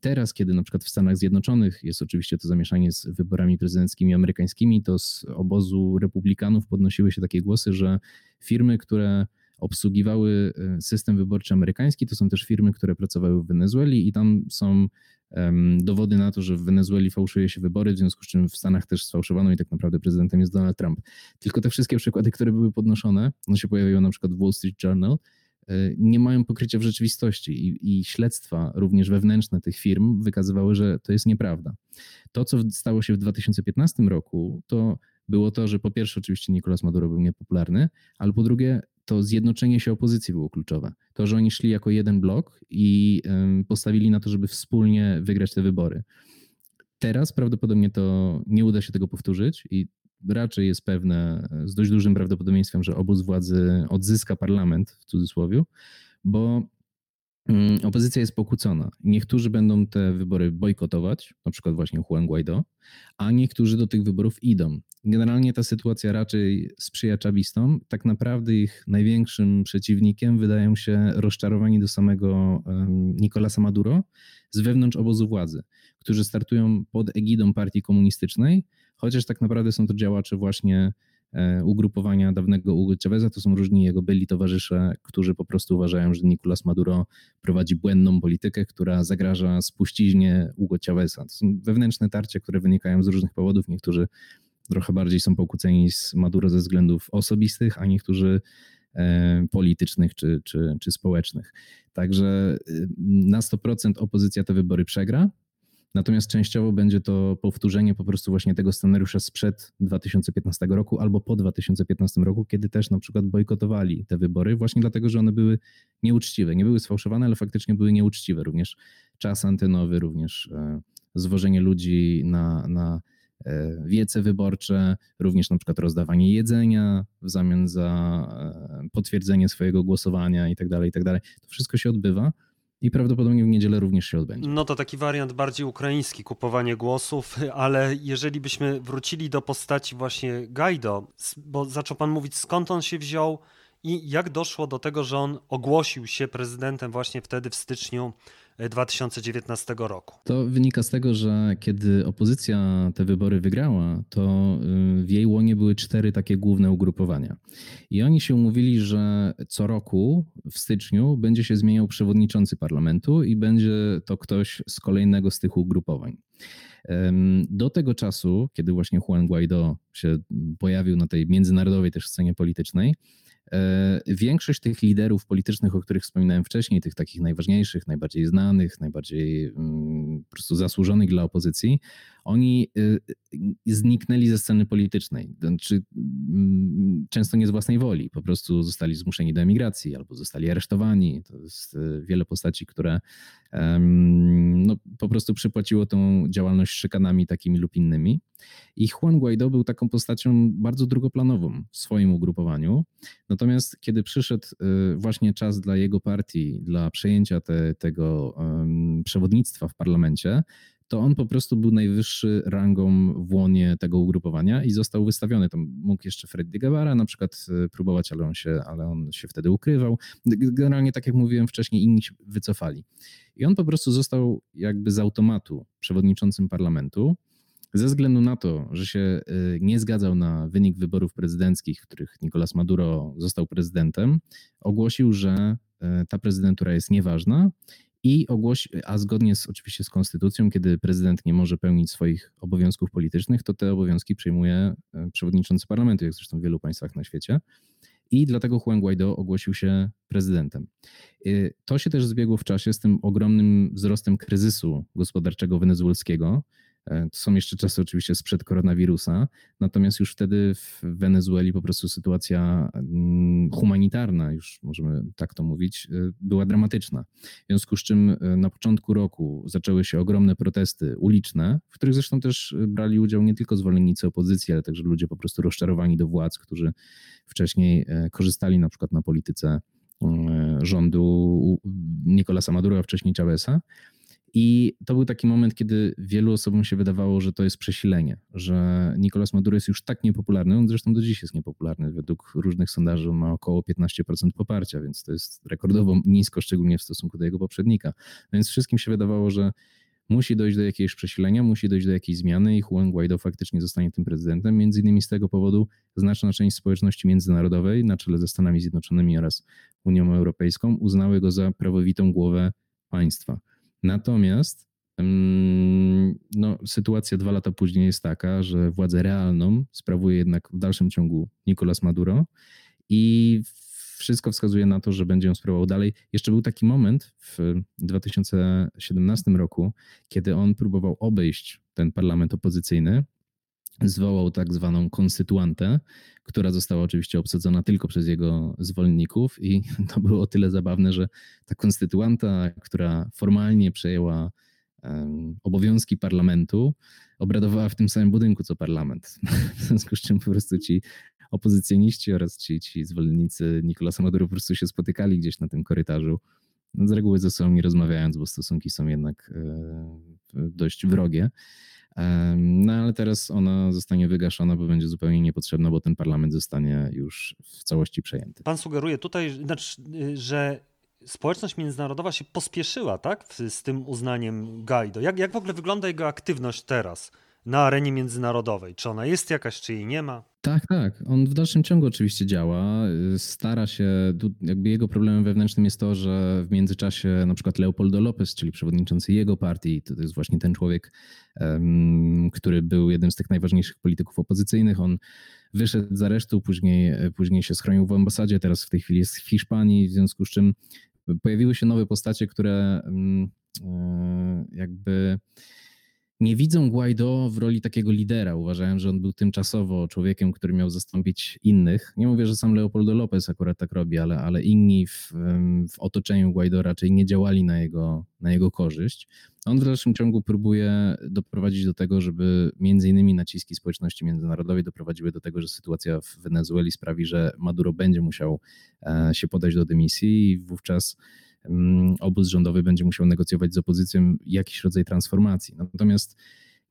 C: Teraz, kiedy na przykład w Stanach Zjednoczonych jest oczywiście to zamieszanie z wyborami prezydenckimi amerykańskimi, to z obozu republikanów podnosiły się takie głosy, że firmy, które obsługiwały y, system wyborczy amerykański, to są też firmy, które pracowały w Wenezueli i tam są dowody na to, że w Wenezueli fałszuje się wybory, w związku z czym w Stanach też sfałszowano i tak naprawdę prezydentem jest Donald Trump. Tylko te wszystkie przykłady, które były podnoszone, one się pojawiły na przykład w Wall Street Journal, y, nie mają pokrycia w rzeczywistości i, i, śledztwa, również wewnętrzne tych firm, wykazywały, że to jest nieprawda. To, co stało się w 2015 roku, to było to, że po pierwsze, oczywiście Nicolas Maduro był niepopularny, ale po drugie, to zjednoczenie się opozycji było kluczowe. To, że oni szli jako jeden blok i postawili na to, żeby wspólnie wygrać te wybory. Teraz prawdopodobnie to nie uda się tego powtórzyć i raczej jest pewne z dość dużym prawdopodobieństwem, że obóz władzy odzyska parlament w cudzysłowie, bo opozycja jest pokłócona. Niektórzy będą te wybory bojkotować, na przykład właśnie Juan Guaido, a niektórzy do tych wyborów idą. Generalnie ta sytuacja raczej sprzyja czawistom. Tak naprawdę ich największym przeciwnikiem wydają się rozczarowani do samego Nicolasa Maduro z wewnątrz obozu władzy, którzy startują pod egidą partii komunistycznej, chociaż tak naprawdę są to działacze właśnie ugrupowania dawnego Hugo Chaveza, to są różni jego byli towarzysze, którzy po prostu uważają, że Nicolas Maduro prowadzi błędną politykę, która zagraża spuściźnie Hugo Chaveza. To są wewnętrzne tarcia, które wynikają z różnych powodów. Niektórzy trochę bardziej są pokłóceni z Maduro ze względów osobistych, a niektórzy e, politycznych czy, czy, czy społecznych. Także y, na 100% opozycja te wybory przegra, natomiast częściowo będzie to powtórzenie po prostu właśnie tego scenariusza sprzed 2015 roku albo po 2015 roku, kiedy też na przykład bojkotowali te wybory właśnie dlatego, że one były nieuczciwe. Nie były sfałszowane, ale faktycznie były nieuczciwe. Również czas antenowy, również e, zwożenie ludzi na, na E, wiece wyborcze, również na przykład rozdawanie jedzenia w zamian za e, potwierdzenie swojego głosowania itd., tak itd. Tak to wszystko się odbywa. I prawdopodobnie w niedzielę również się odbędzie.
A: No to taki wariant bardziej ukraiński, kupowanie głosów, *laughs* ale jeżeli byśmy wrócili do postaci właśnie Gajdo, bo zaczął pan mówić skąd on się wziął i jak doszło do tego, że on ogłosił się prezydentem właśnie wtedy w styczniu 2019 roku.
C: To wynika z tego, że kiedy opozycja te wybory wygrała, to y, w jej łonie były cztery takie główne ugrupowania. I oni się umówili, że co roku w styczniu będzie się zmieniał przewodniczący parlamentu i będzie to ktoś z kolejnego z tych ugrupowań. Do tego czasu, kiedy właśnie Juan Guaido się pojawił na tej międzynarodowej też scenie politycznej, E, większość tych liderów politycznych, o których wspominałem wcześniej, tych takich najważniejszych, najbardziej znanych, najbardziej mm, po prostu zasłużonych dla opozycji, oni y, zniknęli ze sceny politycznej. Znaczy, mm, często nie z własnej woli, po prostu zostali zmuszeni do emigracji albo zostali aresztowani. To jest y, wiele postaci, które no, po prostu przypłaciło tą działalność szykanami takimi lub innymi. I Juan Guaido był taką postacią bardzo drugoplanową w swoim ugrupowaniu. Natomiast kiedy przyszedł y, właśnie czas dla jego partii, dla przejęcia te, tego przewodnictwa w parlamencie, to on po prostu był najwyższy rangą w łonie tego ugrupowania i został wystawiony. Tam mógł jeszcze Freddy Guevara na przykład y, próbować, ale on, się, ale on się wtedy ukrywał. Generalnie, tak jak mówiłem wcześniej, inni się wycofali. I on po prostu został jakby z automatu przewodniczącym parlamentu. Ze względu na to, że się y, nie zgadzał na wynik wyborów prezydenckich, w których Nicolas Maduro został prezydentem, ogłosił, że y, ta prezydentura jest nieważna i ogłosi, a zgodnie z, oczywiście z konstytucją, kiedy prezydent nie może pełnić swoich obowiązków politycznych, to te obowiązki przejmuje y, przewodniczący parlamentu, jak zresztą w wielu państwach na świecie. I dlatego Juan Guaido ogłosił się prezydentem. To się też zbiegło w czasie z tym ogromnym wzrostem kryzysu gospodarczego wenezuelskiego, E, to są jeszcze czasy oczywiście sprzed koronawirusa, natomiast już wtedy w Wenezueli po prostu sytuacja mm, humanitarna, już możemy tak to mówić, e, była dramatyczna. W związku z czym e, na początku roku zaczęły się ogromne protesty uliczne, w których zresztą też brali udział nie tylko zwolennicy opozycji, ale także ludzie po prostu rozczarowani do władz, którzy wcześniej korzystali na przykład na polityce rządu Nicolasa Maduro, a wcześniej Chaveza. I to był taki moment, kiedy wielu osobom się wydawało, że to jest przesilenie, że Nicolas Maduro jest już tak niepopularny, on zresztą do dziś jest niepopularny. Według różnych sondaży on ma około 15% poparcia, więc to jest rekordowo nisko, szczególnie w stosunku do jego poprzednika. Więc wszystkim się wydawało, że musi dojść do jakiegoś przesilenia, musi dojść do jakiejś zmiany i Juan Guaido faktycznie zostanie tym prezydentem. Między innymi z tego powodu znaczna część społeczności międzynarodowej, na czele ze Stanami Zjednoczonymi oraz Unią Europejską, uznały go za prawowitą głowę państwa. Natomiast no, sytuacja dwa lata później jest taka, że władzę realną sprawuje jednak w dalszym ciągu Nicolas Maduro i wszystko wskazuje na to, że będzie ją sprawował dalej. Jeszcze był taki moment w 2017 roku, kiedy on próbował obejść ten parlament opozycyjny, zwołał tak zwaną konstytuantę, która została oczywiście obsadzona tylko przez jego zwolenników i *laughs* to było o tyle zabawne, że ta konstytuanta, która formalnie przejęła obowiązki parlamentu, obradowała w tym samym budynku co parlament. *laughs* W związku z czym po prostu ci opozycjoniści oraz ci, ci zwolennicy Nicolasa Maduro po prostu się spotykali gdzieś na tym korytarzu. No, z reguły ze sobą nie rozmawiając, bo stosunki są jednak e, dość wrogie. No ale teraz ona zostanie wygaszona, bo będzie zupełnie niepotrzebna, bo ten parlament zostanie już w całości przejęty.
A: Pan sugeruje tutaj, znaczy, że społeczność międzynarodowa się pospieszyła, tak? Z tym uznaniem Guaido. Jak, jak w ogóle wygląda jego aktywność teraz? Na arenie międzynarodowej? Czy ona jest jakaś, czy jej nie ma?
C: Tak, tak. On w dalszym ciągu oczywiście działa. Stara się, jakby jego problemem wewnętrznym jest to, że w międzyczasie na przykład Leopoldo López, czyli przewodniczący jego partii, to jest właśnie ten człowiek, który był jednym z tych najważniejszych polityków opozycyjnych, on wyszedł z aresztu, później, później się schronił w ambasadzie, teraz w tej chwili jest w Hiszpanii, w związku z czym pojawiły się nowe postacie, które e, jakby nie widzą Guaido w roli takiego lidera. Uważałem, że on był tymczasowo człowiekiem, który miał zastąpić innych. Nie mówię, że sam Leopoldo López akurat tak robi, ale, ale inni w, w otoczeniu Guaido raczej nie działali na jego, na jego korzyść. On w dalszym ciągu próbuje doprowadzić do tego, żeby między innymi naciski społeczności międzynarodowej doprowadziły do tego, że sytuacja w Wenezueli sprawi, że Maduro będzie musiał e, się podać do dymisji i wówczas obóz rządowy będzie musiał negocjować z opozycją jakiś rodzaj transformacji. Natomiast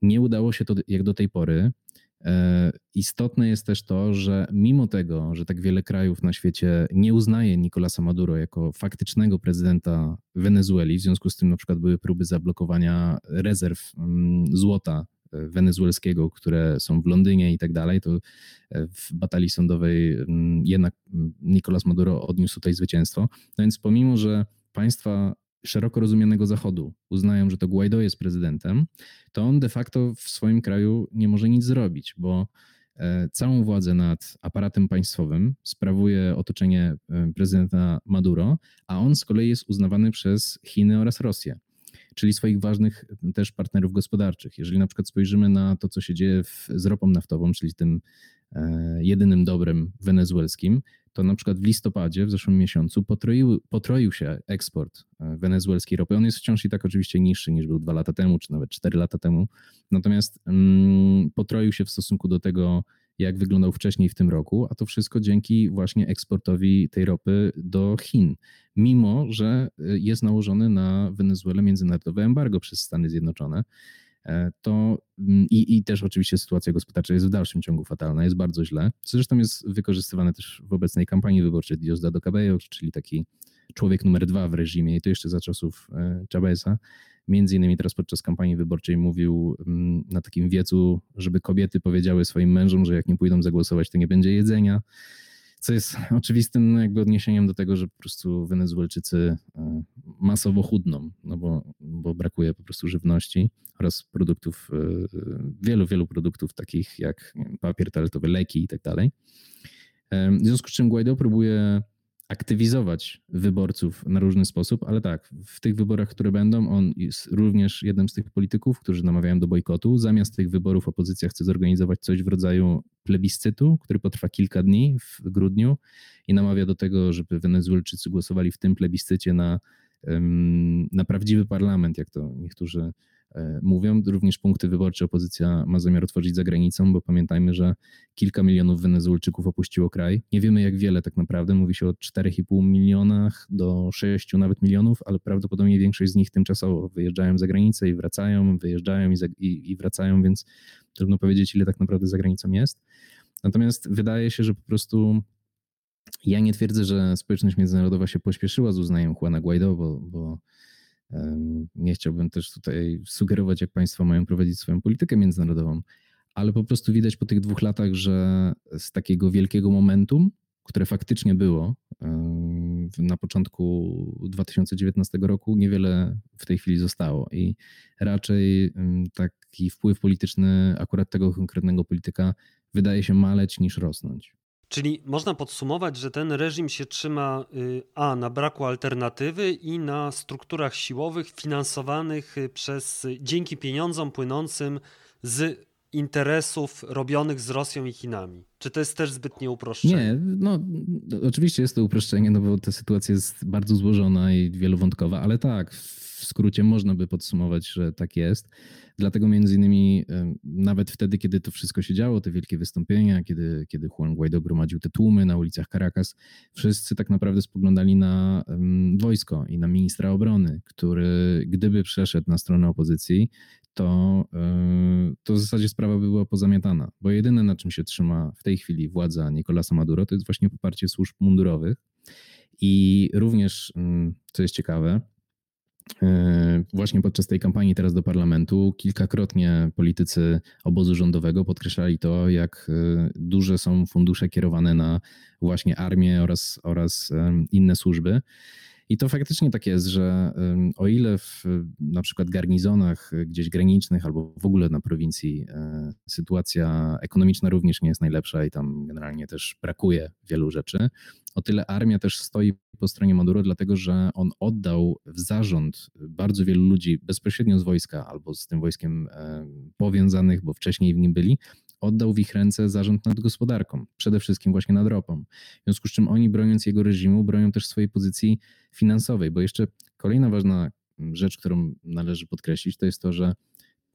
C: nie udało się to jak do tej pory. E, istotne jest też to, że mimo tego, że tak wiele krajów na świecie nie uznaje Nicolasa Maduro jako faktycznego prezydenta Wenezueli, w związku z tym na przykład były próby zablokowania rezerw mm, złota e, wenezuelskiego, które są w Londynie i tak dalej, to e, w batalii sądowej mm, jednak Nicolas Maduro odniósł tutaj zwycięstwo. No więc pomimo, że państwa szeroko rozumianego Zachodu uznają, że to Guaido jest prezydentem, to on de facto w swoim kraju nie może nic zrobić, bo e, całą władzę nad aparatem państwowym sprawuje otoczenie e, prezydenta Maduro, a on z kolei jest uznawany przez Chiny oraz Rosję, czyli swoich ważnych też partnerów gospodarczych. Jeżeli na przykład spojrzymy na to, co się dzieje w, z ropą naftową, czyli tym e, jedynym dobrem wenezuelskim, to na przykład w listopadzie w zeszłym miesiącu potroił, potroił się eksport e, wenezuelskiej ropy. On jest wciąż i tak oczywiście niższy niż był dwa lata temu, czy nawet cztery lata temu. Natomiast mm, potroił się w stosunku do tego, jak wyglądał wcześniej w tym roku, a to wszystko dzięki właśnie eksportowi tej ropy do Chin, mimo że e, jest nałożony na Wenezuelę międzynarodowe embargo przez Stany Zjednoczone. E, to mm, i, i też oczywiście sytuacja gospodarcza jest w dalszym ciągu fatalna, jest bardzo źle, co zresztą jest wykorzystywane też w obecnej kampanii wyborczej Diosdado Cabello, czyli taki człowiek numer dwa w reżimie i to jeszcze za czasów e, Chaveza. Między innymi teraz podczas kampanii wyborczej mówił mm, na takim wiecu, żeby kobiety powiedziały swoim mężom, że jak nie pójdą zagłosować, to nie będzie jedzenia co jest *laughs* oczywistym jakby odniesieniem do tego, że po prostu Wenezuelczycy e, masowo chudną, no bo, bo brakuje po prostu żywności oraz produktów, e, wielu, wielu produktów takich jak papier toaletowy, leki i tak dalej. E, w związku z czym Guaido próbuje aktywizować wyborców na różny sposób, ale tak, w tych wyborach, które będą, on jest również jednym z tych polityków, którzy namawiają do bojkotu. Zamiast tych wyborów opozycja chce zorganizować coś w rodzaju plebiscytu, który potrwa kilka dni w grudniu i namawia do tego, żeby Wenezuelczycy głosowali w tym plebiscycie na, na prawdziwy parlament, jak to niektórzy mówią. Również punkty wyborcze opozycja ma zamiar otworzyć za granicą, bo pamiętajmy, że kilka milionów Wenezuelczyków opuściło kraj. Nie wiemy jak wiele tak naprawdę, mówi się o 4,5 milionach do 6 nawet milionów, ale prawdopodobnie większość z nich tymczasowo wyjeżdżają za granicę i wracają, wyjeżdżają i, i, i wracają, więc trudno powiedzieć ile tak naprawdę za granicą jest. Natomiast wydaje się, że po prostu ja nie twierdzę, że społeczność międzynarodowa się pośpieszyła z uznaniem Juana Guaido, bo, bo nie chciałbym też tutaj sugerować, jak państwo mają prowadzić swoją politykę międzynarodową, ale po prostu widać po tych dwóch latach, że z takiego wielkiego momentum, które faktycznie było na początku 2019 roku, niewiele w tej chwili zostało. I raczej taki wpływ polityczny akurat tego konkretnego polityka wydaje się maleć niż rosnąć.
A: Czyli można podsumować, że ten reżim się trzyma y, a na braku alternatywy i na strukturach siłowych finansowanych y, przez dzięki pieniądzom płynącym z interesów robionych z Rosją i Chinami. Czy to jest też zbytnie uproszczenie?
C: Nie, no oczywiście jest to uproszczenie, no bo ta sytuacja jest bardzo złożona i wielowątkowa, ale tak, w skrócie można by podsumować, że tak jest. Dlatego między innymi nawet wtedy, kiedy to wszystko się działo, te wielkie wystąpienia, kiedy, kiedy Juan Guaido gromadził te tłumy na ulicach Caracas, wszyscy tak naprawdę spoglądali na wojsko i na ministra obrony, który gdyby przeszedł na stronę opozycji, to, e, to w zasadzie sprawa by była pozamiatana, bo jedyne na czym się trzyma w tej chwili władza Nicolasa Maduro to jest właśnie poparcie służb mundurowych i również, mm, co jest ciekawe, Właśnie podczas tej kampanii teraz do parlamentu kilkakrotnie politycy obozu rządowego podkreślali to, jak e, duże są fundusze kierowane na właśnie armię oraz, oraz inne służby. I to faktycznie tak jest, że o ile w na przykład garnizonach y, gdzieś granicznych albo w ogóle na prowincji e, sytuacja ekonomiczna również nie jest najlepsza i tam generalnie też brakuje wielu rzeczy, o tyle armia też stoi po stronie Maduro, dlatego że on oddał w zarząd bardzo wielu ludzi bezpośrednio z wojska albo z tym wojskiem e, powiązanych, bo wcześniej w nim byli, oddał w ich ręce zarząd nad gospodarką, przede wszystkim właśnie nad ropą. W związku z czym oni, broniąc jego reżimu, bronią też swojej pozycji finansowej, bo jeszcze kolejna ważna rzecz, którą należy podkreślić, to jest to, że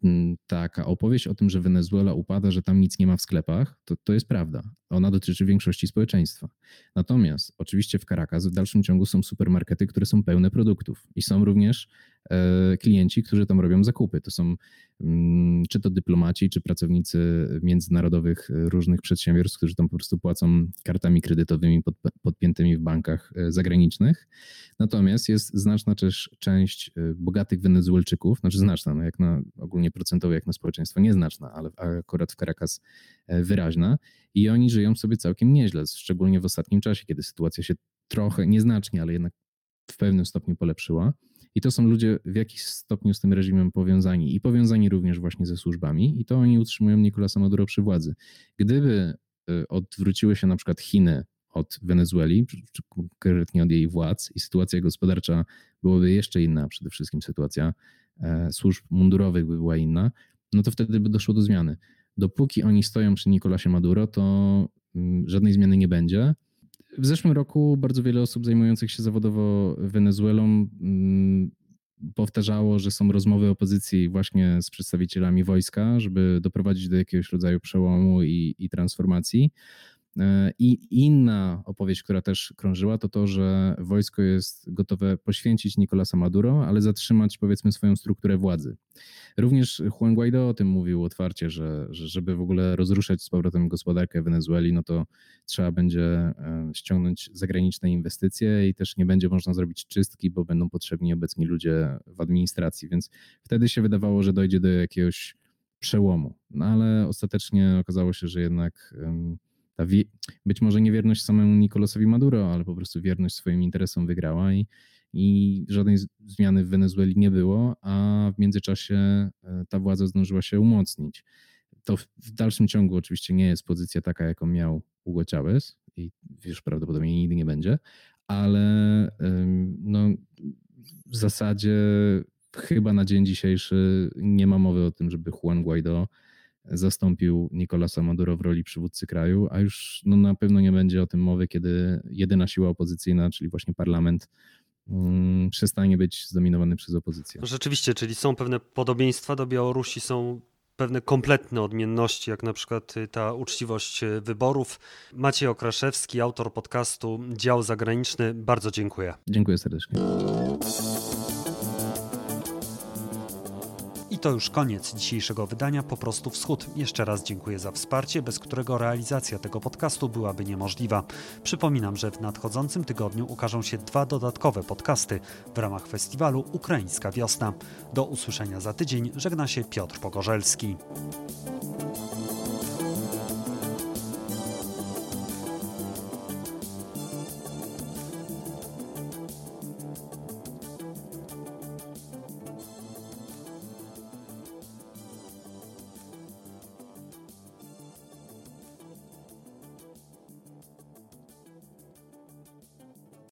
C: Mm, taka opowieść o tym, że Wenezuela upada, że tam nic nie ma w sklepach, to, to jest prawda. Ona dotyczy większości społeczeństwa. Natomiast oczywiście w Caracas w dalszym ciągu są supermarkety, które są pełne produktów i są również klienci, którzy tam robią zakupy. To są mm, czy to dyplomaci, czy pracownicy międzynarodowych e, różnych przedsiębiorstw, którzy tam po prostu płacą kartami kredytowymi pod, podpiętymi w bankach e, zagranicznych. Natomiast jest znaczna też część bogatych Wenezuelczyków, znaczy znaczna, no jak na ogólnie nie procentowo jak na społeczeństwo nieznaczna, ale akurat w Caracas e, wyraźna i oni żyją sobie całkiem nieźle, szczególnie w ostatnim czasie, kiedy sytuacja się trochę, nieznacznie, ale jednak w pewnym stopniu polepszyła. I to są ludzie w jakiś stopniu z tym reżimem powiązani i powiązani również właśnie ze służbami i to oni utrzymują Nicolasa Maduro przy władzy. Gdyby e, odwróciły się na przykład Chiny od Wenezueli, czy konkretnie od jej władz i sytuacja gospodarcza byłaby jeszcze inna, przede wszystkim sytuacja E, służb mundurowych by była inna, no to wtedy by doszło do zmiany. Dopóki oni stoją przy Nicolasie Maduro, to mm, żadnej zmiany nie będzie. W zeszłym roku bardzo wiele osób zajmujących się zawodowo Wenezuelą mm, powtarzało, że są rozmowy opozycji właśnie z przedstawicielami wojska, żeby doprowadzić do jakiegoś rodzaju przełomu i, i transformacji. E, I inna opowieść, która też krążyła, to to, że wojsko jest gotowe poświęcić Nicolasa Maduro, ale zatrzymać powiedzmy swoją strukturę władzy. Również Juan Guaido o tym mówił otwarcie, że, że żeby w ogóle rozruszać z powrotem gospodarkę Wenezueli, no to trzeba będzie e, ściągnąć zagraniczne inwestycje i też nie będzie można zrobić czystki, bo będą potrzebni obecni ludzie w administracji, więc wtedy się wydawało, że dojdzie do jakiegoś przełomu. No ale ostatecznie okazało się, że jednak ta być może niewierność samemu Nicolasowi Maduro, ale po prostu wierność swoim interesom wygrała i, i żadnej zmiany w Wenezueli nie było, a w międzyczasie e, ta władza zdążyła się umocnić. To w, w dalszym ciągu oczywiście nie jest pozycja taka, jaką miał Hugo Chavez i już prawdopodobnie nigdy nie będzie, ale no, w zasadzie chyba na dzień dzisiejszy nie ma mowy o tym, żeby Juan Guaido zastąpił Nicolasa Maduro w roli przywódcy kraju, a już no, na pewno nie będzie o tym mowy, kiedy jedyna siła opozycyjna, czyli właśnie parlament, um, przestanie być zdominowany przez opozycję.
D: Rzeczywiście, czyli są pewne podobieństwa do Białorusi, są pewne kompletne odmienności, jak na przykład y, ta uczciwość y, wyborów. Maciej Okraszewski, autor podcastu Dział Zagraniczny, bardzo dziękuję.
C: Dziękuję serdecznie.
A: I to już koniec dzisiejszego wydania Po prostu Wschód. Jeszcze raz dziękuję za wsparcie, bez którego realizacja tego podcastu byłaby niemożliwa. Przypominam, że w nadchodzącym tygodniu ukażą się dwa dodatkowe podcasty w ramach festiwalu Ukraińska Wiosna. Do usłyszenia za tydzień żegna się Piotr Pogorzelski.